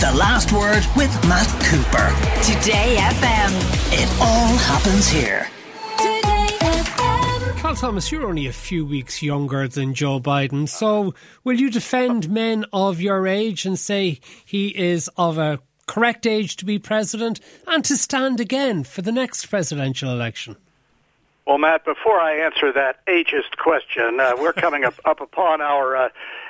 The Last Word with Matt Cooper. Today FM. It all happens here. Today FM Cal Thomas, you're only a few weeks younger than Joe Biden, so will you defend men of your age and say he is of a correct age to be president and to stand again for the next presidential election? Well, Matt, before I answer that ageist question, uh, we're coming up, up upon our uh,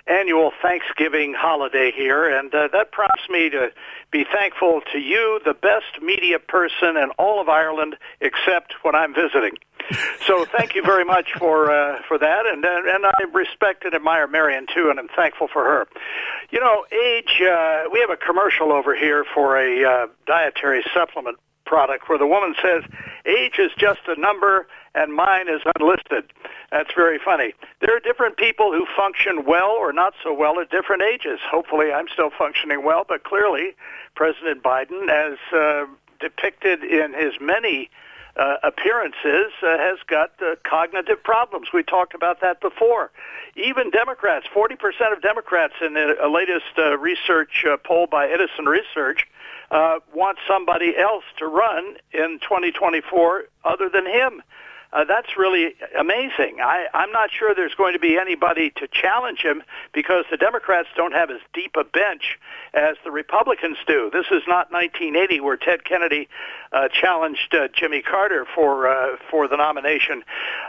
annual Thanksgiving holiday here, and uh, that prompts me to be thankful to you, the best media person in all of Ireland, except when I'm visiting. So thank you very much for uh, for that, and uh, and I respect and admire Marion too, and I'm thankful for her. You know, age. Uh, we have a commercial over here for a uh, dietary supplement product where the woman says, "Age is just a number, and mine is unlisted." That's very funny. There are different people who function well or not so well at different ages. Hopefully, I'm still functioning well, but clearly, President Biden, as uh, depicted in his many uh, appearances uh, has got uh, cognitive problems. We talked about that before. Even Democrats, 40% of Democrats in the latest uh, research uh, poll by Edison Research uh, want somebody else to run in 2024 other than him. Uh, that's really amazing. I, I'm not sure there's going to be anybody to challenge him because the Democrats don't have as deep a bench as the Republicans do. This is not 1980 where Ted Kennedy uh, challenged uh, Jimmy Carter for uh, for the nomination.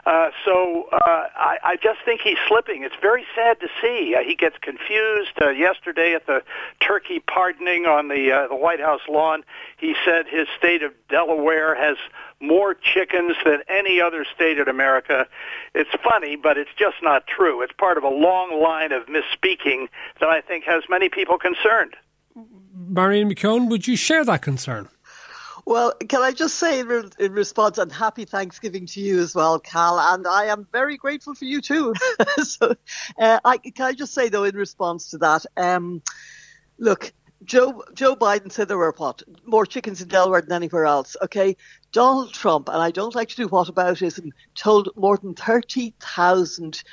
Uh, so uh, I, I just think he's slipping. It's very sad to see. Uh, he gets confused. Uh, yesterday at the turkey pardoning on the uh, the White House lawn, he said his state of Delaware has more chickens than any other state in America. It's funny, but it's just not true. It's part of a long line of misspeaking that I think has many people concerned. Marion McKeone, would you share that concern? Well, can I just say in, re- in, response, and happy Thanksgiving to you as well, Cal, and I am very grateful for you too. so, uh, I, can I just say though, in response to that, um, look, Joe Joe Biden said there were what more chickens in Delaware than anywhere else. Okay, Donald Trump, and I don't like to do whataboutism, told more than thirty thousand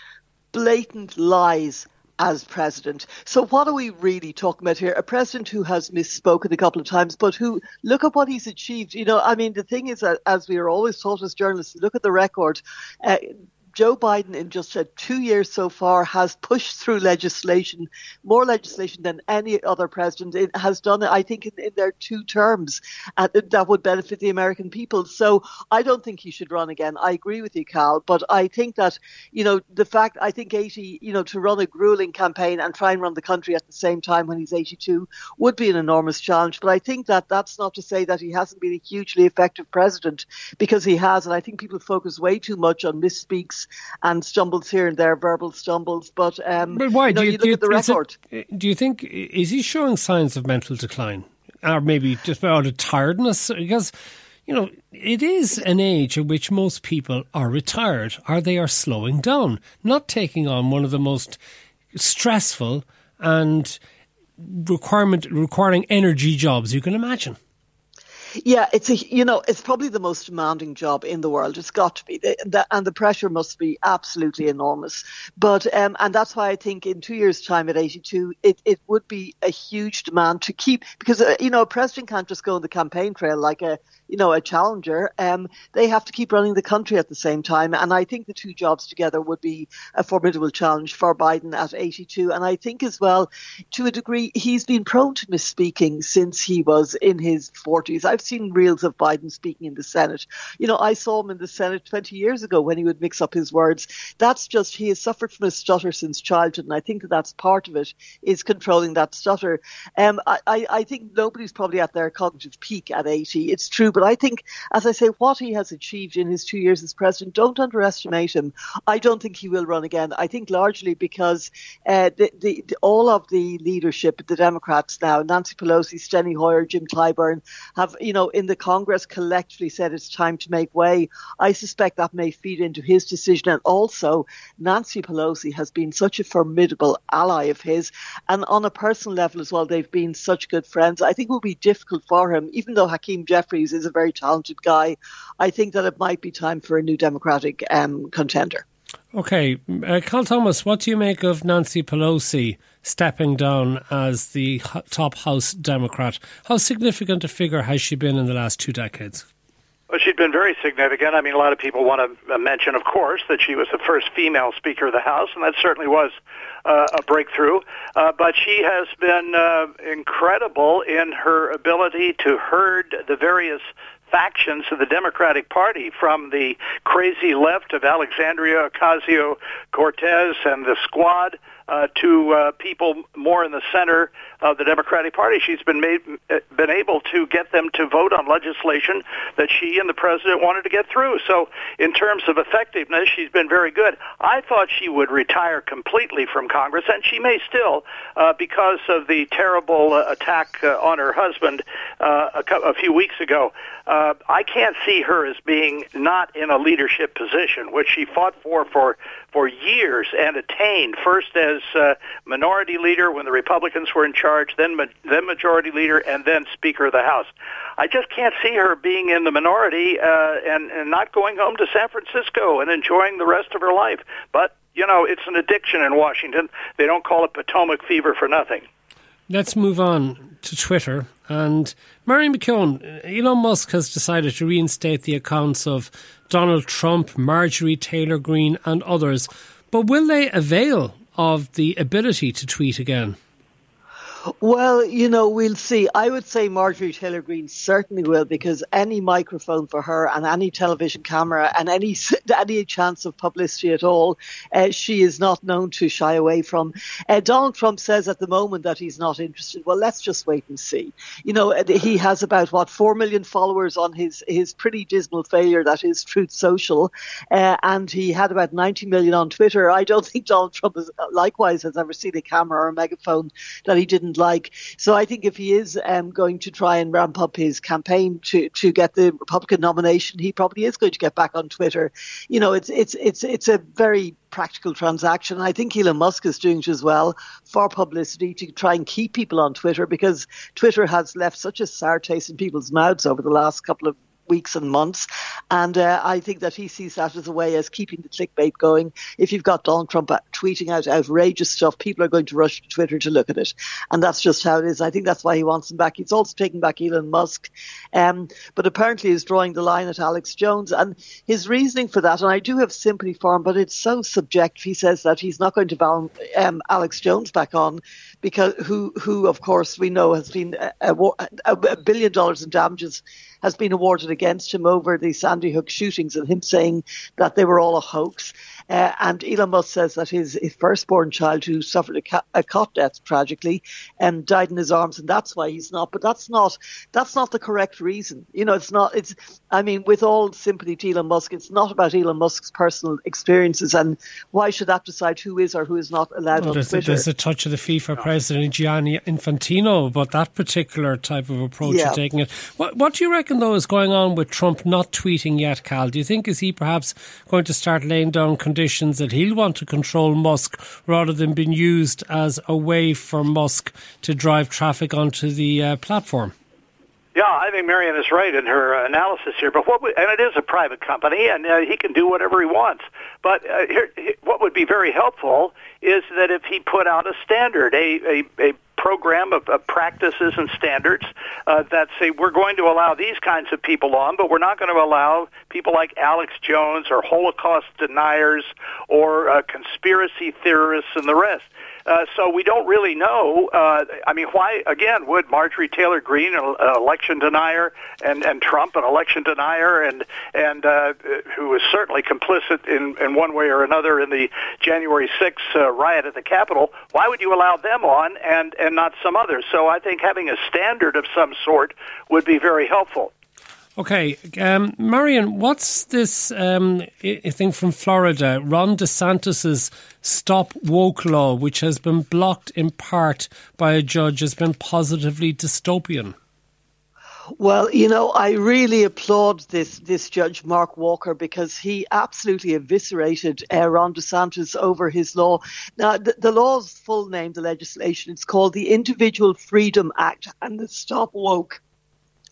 blatant lies as president. So what are we really talking about here? A president who has misspoken a couple of times, but who look at what he's achieved. You know, I mean, the thing is that as we are always taught as journalists, look at the record. Uh, Joe Biden, in just uh, two years so far, has pushed through legislation, more legislation than any other president it has done, I think, in, in their two terms uh, that would benefit the American people. So I don't think he should run again. I agree with you, Cal, but I think that, you know, the fact, I think 80, you know, to run a grueling campaign and try and run the country at the same time when he's 82 would be an enormous challenge. But I think that that's not to say that he hasn't been a hugely effective president because he has. And I think people focus way too much on misspeaks and stumbles here and there, verbal stumbles. But, um, but why you know, do you, you look do you, at the record. It, do you think is he showing signs of mental decline, or maybe just out of tiredness? Because you know it is an age at which most people are retired, or they are slowing down, not taking on one of the most stressful and requirement requiring energy jobs you can imagine. Yeah, it's a you know it's probably the most demanding job in the world. It's got to be, the, the, and the pressure must be absolutely enormous. But um, and that's why I think in two years' time at 82, it, it would be a huge demand to keep because uh, you know a president can't just go on the campaign trail like a you know a challenger. Um, they have to keep running the country at the same time, and I think the two jobs together would be a formidable challenge for Biden at 82. And I think as well, to a degree, he's been prone to misspeaking since he was in his 40s. I've seen reels of Biden speaking in the Senate. You know, I saw him in the Senate 20 years ago when he would mix up his words. That's just, he has suffered from a stutter since childhood. And I think that that's part of it is controlling that stutter. Um, I, I, I think nobody's probably at their cognitive peak at 80. It's true. But I think, as I say, what he has achieved in his two years as president, don't underestimate him. I don't think he will run again. I think largely because uh, the, the, the, all of the leadership, the Democrats now, Nancy Pelosi, Steny Hoyer, Jim Clyburn, have, you know, in the Congress collectively said it's time to make way. I suspect that may feed into his decision. And also, Nancy Pelosi has been such a formidable ally of his. And on a personal level as well, they've been such good friends. I think it will be difficult for him, even though Hakeem Jeffries is a very talented guy. I think that it might be time for a new Democratic um, contender. Okay, uh, Cal Thomas, what do you make of Nancy Pelosi stepping down as the top House Democrat? How significant a figure has she been in the last two decades? Well, she's been very significant. I mean, a lot of people want to mention, of course, that she was the first female Speaker of the House, and that certainly was uh, a breakthrough. Uh, but she has been uh, incredible in her ability to herd the various factions of the Democratic Party, from the crazy left of Alexandria Ocasio Cortez and the squad uh, to uh, people more in the center of the Democratic Party. She's been made, uh, been able to get them to vote on legislation that she and the president wanted to get through. So, in terms of effectiveness, she's been very good. I thought she would retire completely from Congress, and she may still, uh, because of the terrible uh, attack uh, on her husband uh, a, a few weeks ago. Uh, I can't see her as being not in a leadership position, which she fought for for for years and attained first as uh, minority leader when the Republicans were in charge, then ma- then majority leader, and then Speaker of the House. I just can't see her being in the minority uh, and and not going home to San Francisco and enjoying the rest of her life. But you know, it's an addiction in Washington. They don't call it Potomac fever for nothing. Let's move on to Twitter. And Marion McKeone, Elon Musk has decided to reinstate the accounts of Donald Trump, Marjorie Taylor Greene, and others. But will they avail of the ability to tweet again? Well, you know, we'll see. I would say Marjorie Taylor Greene certainly will because any microphone for her and any television camera and any any chance of publicity at all, uh, she is not known to shy away from. Uh, Donald Trump says at the moment that he's not interested. Well, let's just wait and see. You know, uh, he has about what four million followers on his his pretty dismal failure that is Truth Social, uh, and he had about ninety million on Twitter. I don't think Donald Trump has, likewise has ever seen a camera or a megaphone that he didn't like. So I think if he is um, going to try and ramp up his campaign to, to get the Republican nomination, he probably is going to get back on Twitter. You know, it's it's it's it's a very practical transaction. I think Elon Musk is doing it as well for publicity to try and keep people on Twitter because Twitter has left such a sour taste in people's mouths over the last couple of weeks and months. And uh, I think that he sees that as a way as keeping the clickbait going. If you've got Donald Trump tweeting out outrageous stuff, people are going to rush to Twitter to look at it. And that's just how it is. I think that's why he wants him back. He's also taking back Elon Musk, um, but apparently is drawing the line at Alex Jones. And his reasoning for that, and I do have sympathy for him, but it's so subjective. He says that he's not going to balance um, Alex Jones back on because who, who of course we know has been a, a, a billion dollars in damages has been awarded against him over the Sandy Hook shootings and him saying that they were all a hoax. Uh, and Elon Musk says that his, his firstborn child, who suffered a, ca- a cot death tragically, um, died in his arms, and that's why he's not. But that's not that's not the correct reason. You know, it's not. It's. I mean, with all sympathy to Elon Musk, it's not about Elon Musk's personal experiences, and why should that decide who is or who is not allowed well, on there's Twitter? A, there's a touch of the FIFA president Gianni Infantino about that particular type of approach yeah. taking it. What, what do you reckon though is going on with Trump not tweeting yet, Cal? Do you think is he perhaps going to start laying down? conditions that he'll want to control Musk rather than being used as a way for Musk to drive traffic onto the uh, platform. Yeah, I think Marion is right in her analysis here. But what and it is a private company, and uh, he can do whatever he wants. But uh, here, what would be very helpful is that if he put out a standard, a, a, a program of, of practices and standards uh, that say we're going to allow these kinds of people on, but we're not going to allow people like Alex Jones or Holocaust deniers or uh, conspiracy theorists and the rest. Uh, so we don't really know. Uh, I mean, why again would Marjorie Taylor Greene, an election denier, and and Trump, an election denier, and and uh, who was certainly complicit in in one way or another in the January 6th uh, riot at the Capitol, why would you allow them on and and not some others? So I think having a standard of some sort would be very helpful. Okay, um, Marion, what's this um, thing from Florida? Ron DeSantis's Stop Woke law, which has been blocked in part by a judge, has been positively dystopian. Well, you know, I really applaud this this judge Mark Walker because he absolutely eviscerated uh, Ron DeSantis over his law. Now, the, the law's full name, the legislation, it's called the Individual Freedom Act and the Stop Woke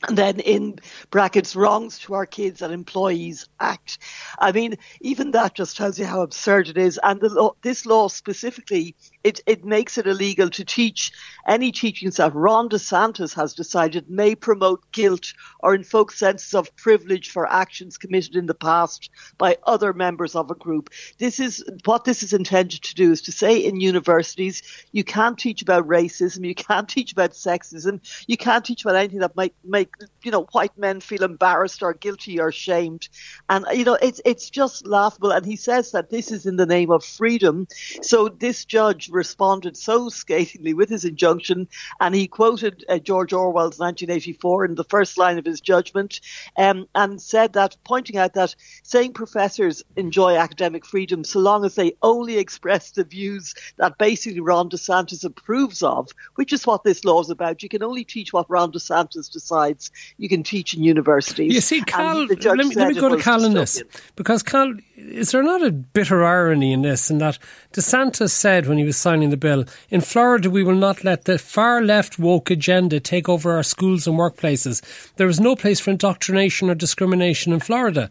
and then in brackets wrongs to our kids and employees act. I mean even that just tells you how absurd it is. And law, this law specifically it, it makes it illegal to teach. Any teachings that ron desantis has decided may promote guilt or invoke senses of privilege for actions committed in the past by other members of a group. This is what this is intended to do is to say in universities you can't teach about racism you can't teach about sexism you can't teach about anything that might make you know white men feel embarrassed or guilty or shamed. And you know it's it's just laughable. And he says that this is in the name of freedom. So this judge responded so scathingly with his injunction and he quoted uh, George Orwell's 1984 in the first line of his judgment um, and said that pointing out that saying professors enjoy academic freedom so long as they only express the views that basically Ron DeSantis approves of which is what this law is about you can only teach what Ron DeSantis decides you can teach in universities. You see, Cal, let me, let me go to Cal in this. Because, Cal, is there not a bitter irony in this? In that DeSantis said when he was signing the bill, in Florida, we will not let the far left woke agenda take over our schools and workplaces. There is no place for indoctrination or discrimination in Florida.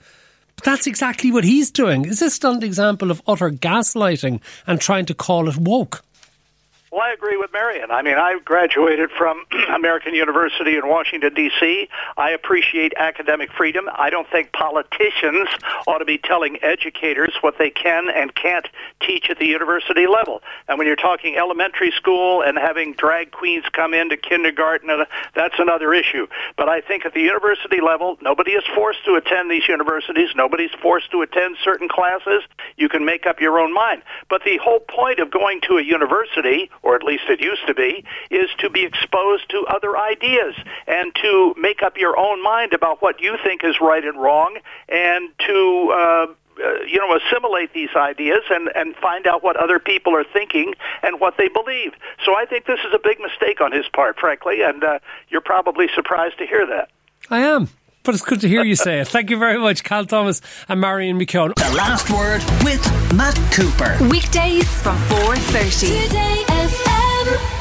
But that's exactly what he's doing. Is this not an example of utter gaslighting and trying to call it woke? Well, I agree with Marion. I mean, I graduated from American University in Washington, D.C. I appreciate academic freedom. I don't think politicians ought to be telling educators what they can and can't teach at the university level. And when you're talking elementary school and having drag queens come into kindergarten, uh, that's another issue. But I think at the university level, nobody is forced to attend these universities. Nobody's forced to attend certain classes. You can make up your own mind. But the whole point of going to a university or at least it used to be, is to be exposed to other ideas and to make up your own mind about what you think is right and wrong and to uh, uh, you know, assimilate these ideas and, and find out what other people are thinking and what they believe. So I think this is a big mistake on his part, frankly, and uh, you're probably surprised to hear that. I am. But it's good to hear you say it. Thank you very much, Cal Thomas and Marion McKeone. The last word with Matt Cooper. Weekdays from 4.30. Today FM.